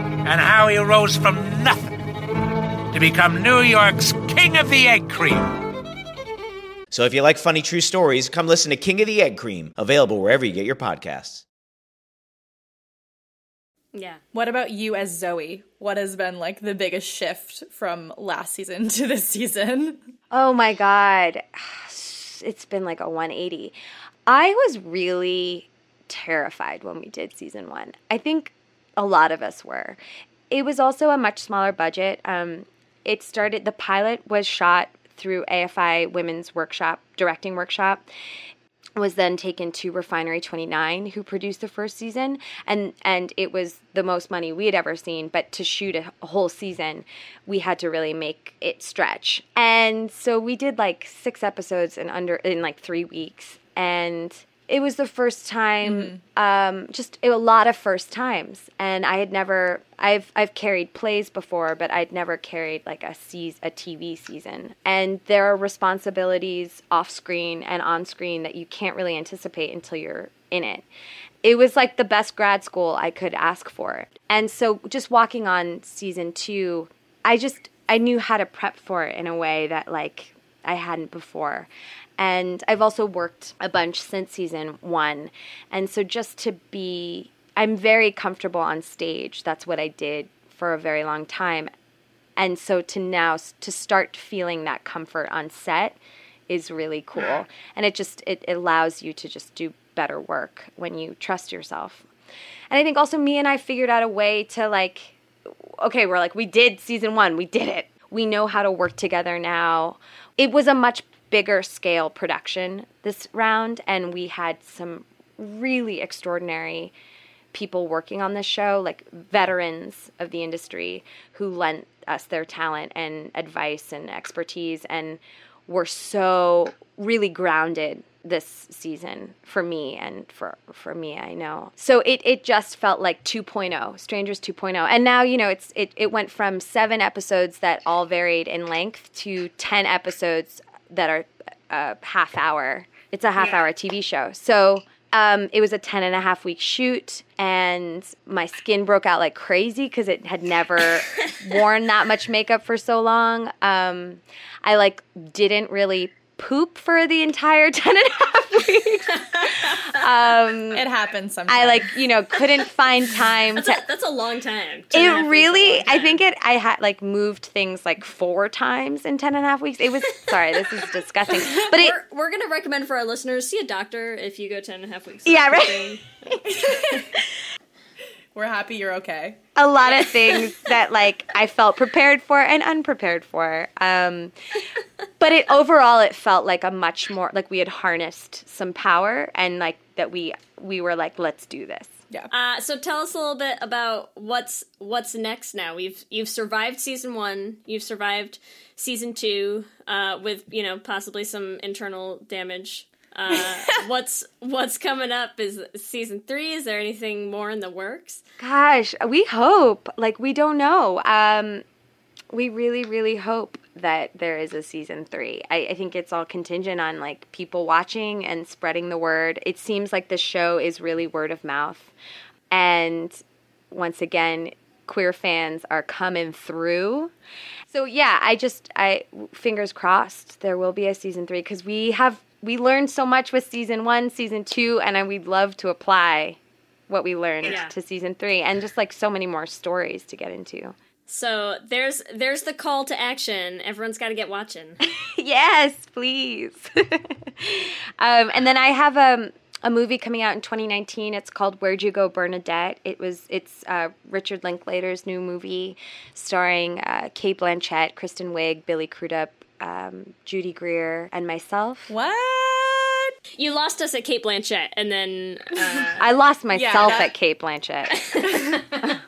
and how he rose from nothing to become New York's King of the Egg Cream. So if you like funny true stories, come listen to King of the Egg Cream, available wherever you get your podcasts. Yeah. What about you as Zoe? What has been like the biggest shift from last season *laughs* to this season? Oh my God. *sighs* It's been like a 180. I was really terrified when we did season one. I think a lot of us were. It was also a much smaller budget. Um, it started, the pilot was shot through AFI Women's Workshop, directing workshop was then taken to Refinery 29 who produced the first season and and it was the most money we had ever seen but to shoot a, whole season we had to really make it stretch and so we did like 6 episodes in under in like 3 weeks and it was the first time um, just a lot of first times. And i had never i've i've carried plays before but i'd never carried like a seas a tv season. And there are responsibilities off screen and on screen that you can't really anticipate until you're in it. It was like the best grad school i could ask for. And so just walking on season two i just i knew how to prep for it in a way that like i hadn't before and I've also worked a bunch since season one. And so just to be, I'm very comfortable on stage. That's what I did for a very long time. And so to now, to start feeling that comfort on set is really cool. And it just, it, allows you to just do better work when you trust yourself. And I think also Mia and I figured out a way to like, okay, we're like, we did season one, we did it. We know how to work together now. It was a much bigger scale production this round, and we had some really extraordinary people working on this show, like veterans of the industry who lent us their talent and advice and expertise and were so really grounded this season for me and for for me I know. So it it just felt like 2.0, Strangers 2.0. And now, you know, it's it it went from 7 episodes that all varied in length to 10 episodes that are a half hour. It's a half hour TV show. So um, it was a 10 and a half week shoot, and my skin broke out like crazy because it had never *laughs* worn that much makeup for so long. Um, I like didn't really poop for the entire *laughs* 10 and a half weeks. um, It happens sometimes. I like, you know, couldn't find *laughs* time That's to a, that's a long time. Ten and a half it weeks is a really long i think it i had like moved things like four times in 10 and a half weeks it was sorry this is *laughs* disgusting but it we're, we're gonna recommend for our listeners see a doctor if you go 10 and a half weeks. Yeah, right. We're happy you're okay. a lot of things that like i felt prepared for and unprepared for um but it overall it felt like a much more like we had harnessed some power and like that we we were like let's do this Yeah. Uh, so tell us a little bit about what's what's next now. We've you've survived season one. You've survived season two uh, with you know possibly some internal damage. Uh, what's what's coming up is season three. Is there anything more in the works? Gosh, we hope. Like we don't know. Um, we really, really hope that there is a season three. I, I think it's all contingent on like people watching and spreading the word. It seems like the show is really word of mouth, and once again, queer fans are coming through. So yeah, I just I fingers crossed there will be a season three because we have we learned so much with season one, season two, and I, we'd love to apply what we learned Yeah. to season three, and just like so many more stories to get into. So there's there's the call to action. Everyone's got to get watching. *laughs* yes, please. *laughs* um, and then I have um, a movie coming out in 2019. It's called Where'd You Go, Bernadette. It was it's uh, Richard Linklater's new movie, starring uh, Cate Blanchett, Kristen Wiig, Billy Crudup, um, Judy Greer, and myself. What? You lost us at Cate Blanchett, and then uh, *laughs* I lost myself that- at Cate Blanchett. *laughs*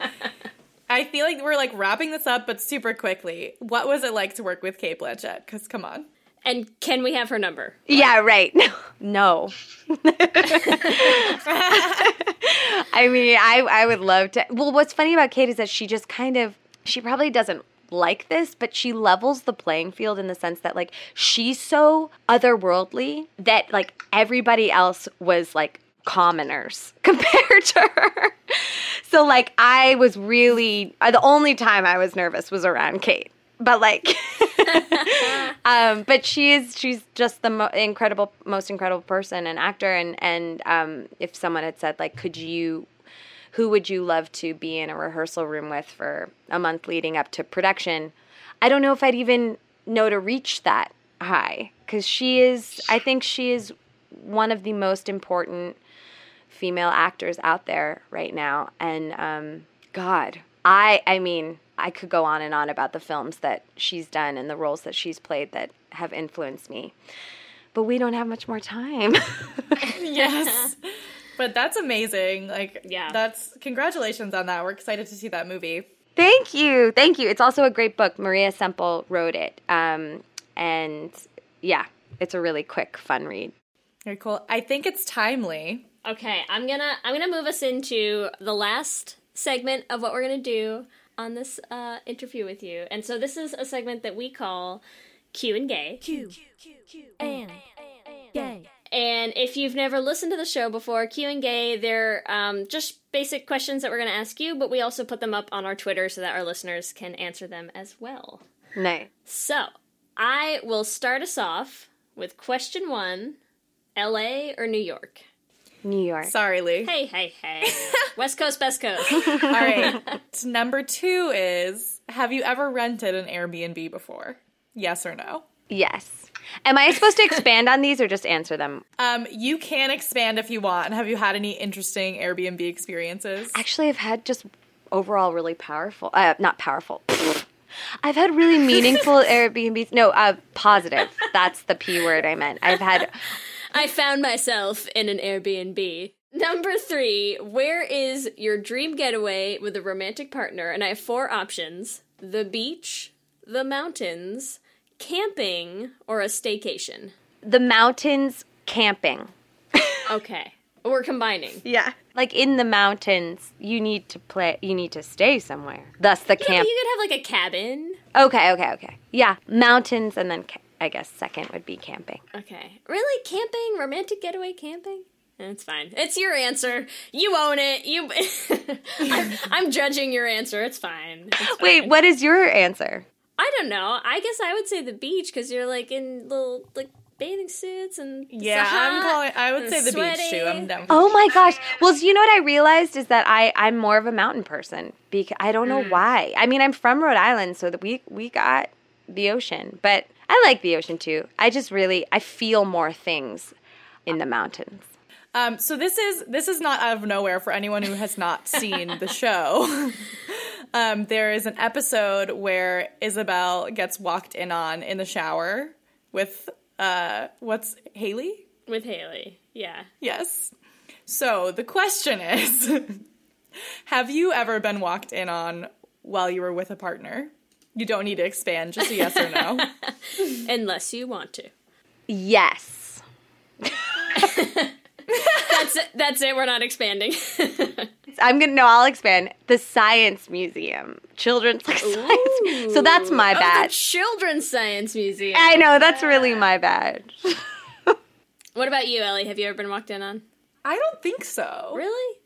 I feel like we're like wrapping this up, but super quickly. What was it like to work with Cate Blanchett? Because come on. and can we have her number? yeah, right. *laughs* No. I mean, I I would love to. Well, what's funny about Cate is that she just kind of she probably doesn't like this, but she levels the playing field in the sense that like she's so otherworldly that like everybody else was like commoners *laughs* compared to her. So like I was really uh, the only time I was nervous was around Cate. But like *laughs* um, but she is she's just the mo- incredible most incredible person and actor and and um, if someone had said like could you who would you love to be in a rehearsal room with for a month leading up to production? I don't know if i'd even know to reach that high because she is i think she is one of the most important female actors out there right now. And um, god i i mean i could go on and on about the films that she's done and the roles that she's played that have influenced me. But we don't have much more time. *laughs* Yes. But that's amazing. Like, Yeah. that's congratulations on that. We're excited to see that movie. Thank you. Thank you. It's also a great book. Maria Semple wrote it. Um, and yeah, it's a really quick, fun read. Very cool. I think it's timely. Okay, I'm gonna I'm gonna move us into the last segment of what we're gonna do on this uh, interview with you. And so this is a segment that we call Q and Gay. Q and gay. And if you've never listened to the show before, Q and Gay, they're um, just basic questions that we're going to ask you, but we also put them up on our Twitter so that our listeners can answer them as well. Nice. So I will start us off with question one: L.A. or New York? New York. Sorry, Leigh. Hey, hey, hey! *laughs* West Coast, Best Coast. All right. Number two is Have you ever rented an Airbnb before? Yes or no? Yes. Am I supposed to expand on these or just answer them? Um, you can expand if you want. Have you had any interesting Airbnb experiences? Actually, I've had just overall really powerful, uh, not powerful. *laughs* I've had really meaningful *laughs* Airbnbs. No, uh, positive. That's the P word I meant. I've had *laughs* I found myself in an Airbnb. Number three, where is your dream getaway with a romantic partner? And I have four options the beach, the mountains, camping, or a staycation. the mountains camping. *laughs* Okay. We're combining. Yeah. Like in the mountains, you need to play, you need to stay somewhere. Thus the Yeah, camp. you could have like a cabin. Okay, okay, okay. Yeah, mountains and then ca- I guess second would be camping. Okay. Really? Camping? Romantic getaway camping? Eh, it's fine. It's your answer. You own it. You. *laughs* I'm, I'm judging your answer. It's fine. It's fine. Wait, what is your answer? I don't know. I guess I would say the beach because you're like in little like bathing suits and it's Yeah, I'm calling. I would say the beach too. I'm down. Oh my gosh. Well, you know what I realized is that I I'm more of a mountain person because I don't know mm. why. I mean, I'm from Rhode Island, so that we we got the ocean, but I like the ocean too. I just really I feel more things in the mountains. Um, so this is this is not out of nowhere for anyone who has not *laughs* seen the show. um, there is an episode where Isobel gets walked in on in the shower with uh, what's Haley? with Haley. Yeah. Yes. So the question is, *laughs* have you ever been walked in on while you were with a partner? You don't need to expand, just a yes or no. *laughs* Unless you want to. Yes. That's it. That's it. We're not expanding. *laughs* I'm gonna no, I'll expand. The Science Museum, children's like science. So that's my Oh, bad. the Children's Science Museum. I know that's really my bad. *laughs* What about you, Ellie? Have you ever been walked in on? I don't think so. Really?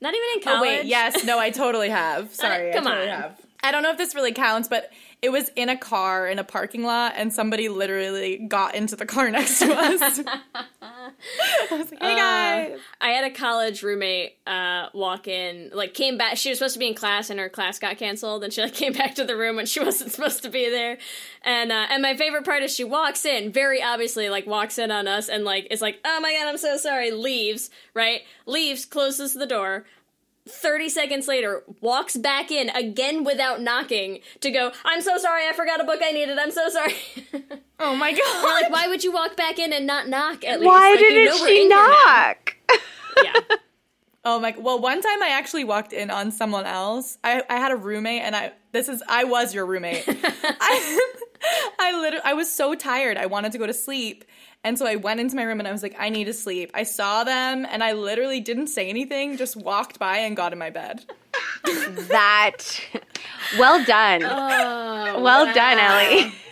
Not even in Oh college. wait, yes, no, I *laughs* totally have. Sorry, uh, come I totally on. have. I don't know if this really counts, but it was in a car in a parking lot, and somebody literally got into the car *laughs* next to us. *laughs* I was like, hey guys. Uh, I had a college roommate uh, walk in, like came back. She was supposed to be in class, and her class got canceled, and she like *laughs* came back to the room when she wasn't supposed to be there. And uh, and my favorite part is she walks in, very obviously like walks in on us, and like is like, oh my god, I'm so sorry. Leaves, right? Leaves, closes the door. 30 seconds later, walks back in again without knocking to go, I'm so sorry, I forgot a book I needed, I'm so sorry. *laughs* oh my god. We're like, why would you walk back in and not knock at least? Why Like, didn't know she in here now. knock? *laughs* Oh my! Well, one time I actually walked in on someone else. I, I had a roommate, and I this is I was your roommate. *laughs* I I literally I was so tired. I wanted to go to sleep, and so I went into my room and I was like, I need to sleep. I saw them, and I literally didn't say anything. Just walked by and got in my bed. That. Well done. Oh, well done, Ellie. *laughs*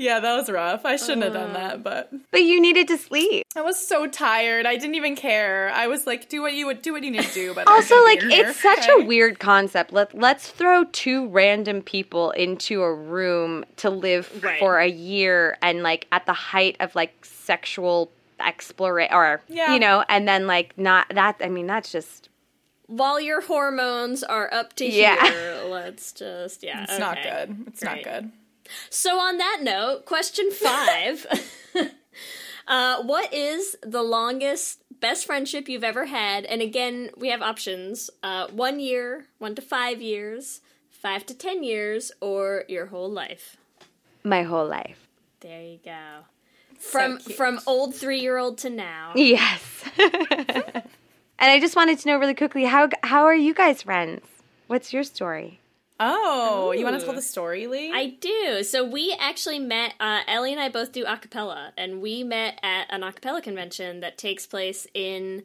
Yeah, that was rough. I shouldn't have done that, but But you needed to sleep. I was so tired. I didn't even care. I was like, do what you would do what you need to do. But Also, like in here, it's such okay? a weird concept. Let let's throw two random people into a room to live Right. for a year and like at the height of like sexual exploration or Yeah. you know, and then like not that I mean that's just While your hormones are up to Yeah. here, let's just, yeah. It's not good. It's not good. So, on that note, question five *laughs* *laughs* uh, What is the longest best friendship you've ever had? And again, we have options uh, one year, one to five years, five to ten years, or your whole life. my whole life. There you go. From from old three year old to now. Yes. *laughs* and I just wanted to know really quickly how how are you guys friends? What's your story? Oh, you want to tell the story, Leigh? I do. So we actually met. Uh, Ellie and I both do acapella, and we met at an acapella convention that takes place in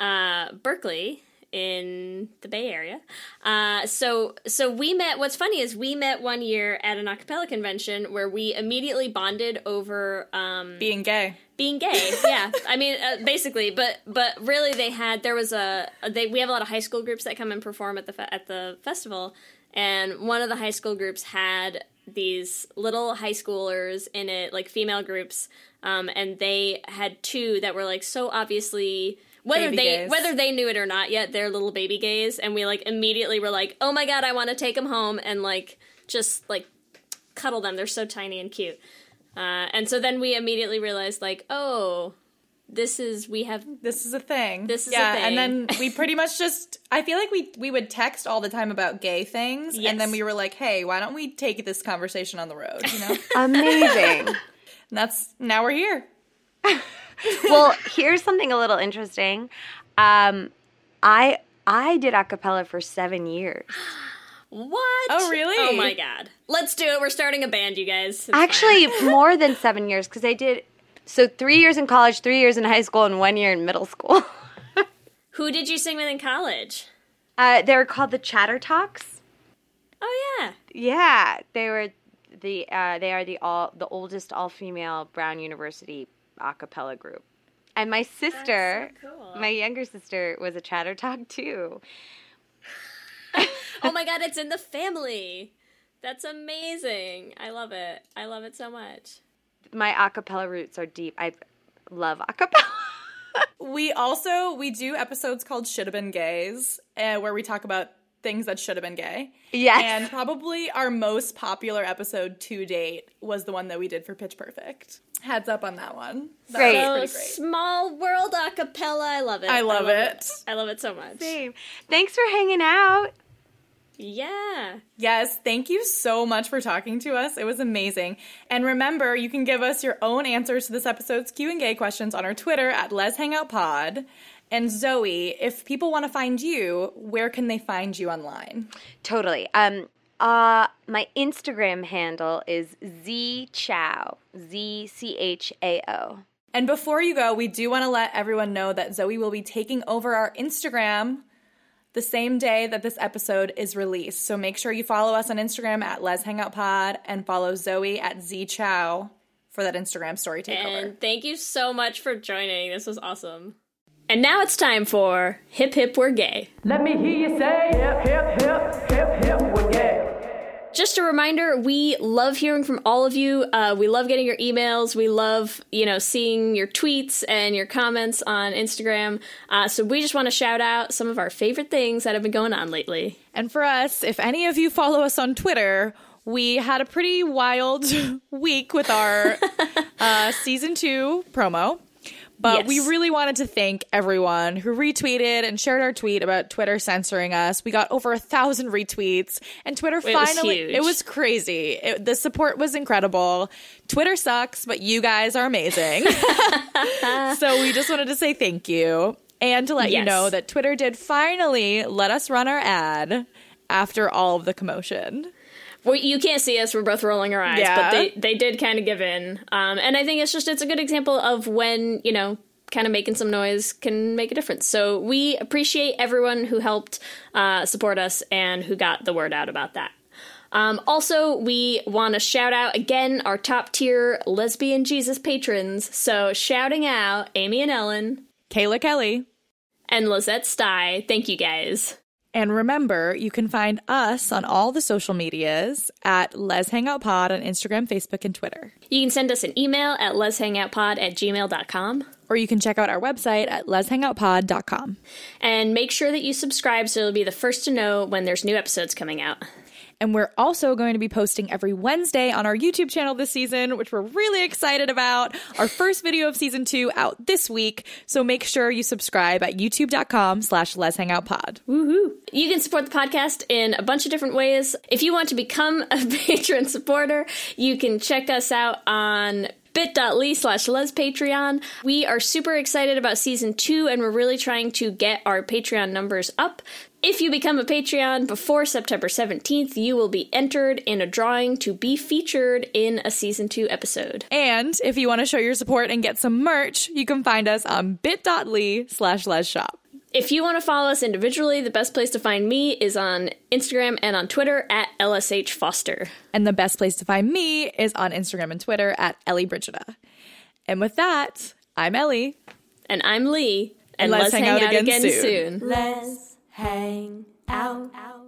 uh, Berkeley in the Bay Area. Uh, so so we met. What's funny is we met one year at an acapella convention where we immediately bonded over um, being gay. Being gay, yeah. I mean, uh, basically, but but really, they had there was a they we have a lot of high school groups that come and perform at the fe- at the festival, and one of the high school groups had these little high schoolers in it, like female groups, um, and they had two that were like so obviously whether Baby they gays. whether they knew it or not yet, they're little baby gays, and we like immediately were like, oh my god, I want to take them home and like just like cuddle them. They're so tiny and cute. Uh, and so then we immediately realized, like, oh, this is we have this is a thing. This is yeah, a thing. and then we pretty much just I feel like we we would text all the time about gay things and then we were like, "Hey, why don't we take this conversation on the road?" you know? *laughs* Amazing. *laughs* and that's now we're here. *laughs* *laughs* well, here's something a little interesting. Um, I I did a cappella for seven years. what? Oh, really? Oh my god! Let's do it. We're starting a band, you guys. It's Actually, *laughs* more than seven years because I did so three years in college, three years in high school, and one year in middle school. *laughs* Who did you sing with in college? Uh, they were called the Chattertocks. Oh yeah. Yeah, they were the uh, they are the all the oldest all female Brown University a cappella group. And my sister, my younger sister, was a Chattertock too. *laughs* oh my god! It's in the family. That's amazing. I love it. I love it so much. My a cappella roots are deep. I love a cappella. *laughs* We also we do episodes called "Should Have Been Gays," uh, where we talk about things that should have been gay. Yes. and probably our most popular episode to date was the one that we did for Pitch Perfect. Heads up on that one. That Great. was So great. small world acapella. I love it. I love it. I love it so much. Same. Thanks for hanging out. Yeah. Yes, thank you so much for talking to us. It was amazing. And remember, you can give us your own answers to this episode's Q and Gay questions on our Twitter at Lez Hang Out Pod. And Zoe, if people want to find you, where can they find you online? Totally. Um. Uh, my Instagram handle is z chao z c h a o. And before you go, we do want to let everyone know that Zoe will be taking over our Instagram the same day that this episode is released. So make sure you follow us on Instagram at Lez Hang Out Pod and follow Zoe at Z Chao for that Instagram story takeover. And thank you so much for joining. This was awesome. And now it's time for Hip Hip We're Gay. Let me hear you say hip, hip, hip, hip, hip, we're gay. just a reminder we love hearing from all of you uh, we love getting your emails we love you know seeing your tweets and your comments on instagram uh, so we just want to shout out some of our favorite things that have been going on lately And for us, if any of you follow us on Twitter, we had a pretty wild *laughs* week with our *laughs* uh, season two promo. But Yes. we really wanted to thank everyone who retweeted and shared our tweet about Twitter censoring us. We got over a thousand retweets, and Twitter was finally, huge. it was crazy. It, the support was incredible. Twitter sucks, but you guys are amazing. *laughs* so we just wanted to say thank you and to let you know that Twitter did finally let us run our ad after all of the commotion. Well, you can't see us we're both rolling our eyes Yeah. but they, they did kind of give in um, and i think it's just it's a good example of when you know kind of making some noise can make a difference so we appreciate everyone who helped uh, support us and who got the word out about that Um, also, we want to shout out again our top tier lesbian Jesus patrons. So, shouting out Amy and Ellen, Kayla Kelly, and Lizette Stye. Thank you guys. And remember, you can find us on all the social medias at Lez Hang Out Pod on Instagram, Facebook, and Twitter. You can send us an email at lezhangoutpod at gmail.com. Or you can check out our website at lezhangoutpod.com. And make sure that you subscribe so you'll be the first to know when there's new episodes coming out. And we're also going to be posting every Wednesday on our YouTube channel this season, which we're really excited about. Our first video of season two out this week. So make sure you subscribe at youtube.com slash Lez Hang Out Pod. Woohoo! You can support the podcast in a bunch of different ways. If you want to become a *laughs* patron supporter, you can check us out on bit.ly slash les patreon we are super excited about season two and we're really trying to get our patreon numbers up if you become a patreon before september 17th you will be entered in a drawing to be featured in a season two episode And if you want to show your support and get some merch, you can find us on bit.ly slash Les Shop. If you want to follow us individually, the best place to find me is on Instagram and on Twitter at LSH Foster. And the best place to find me is on Instagram and Twitter at Ellie Brigida. And with that, I'm Ellie. And I'm Leigh. And And, let's let's, hang hang, out out, again again, soon. soon. Let's hang out.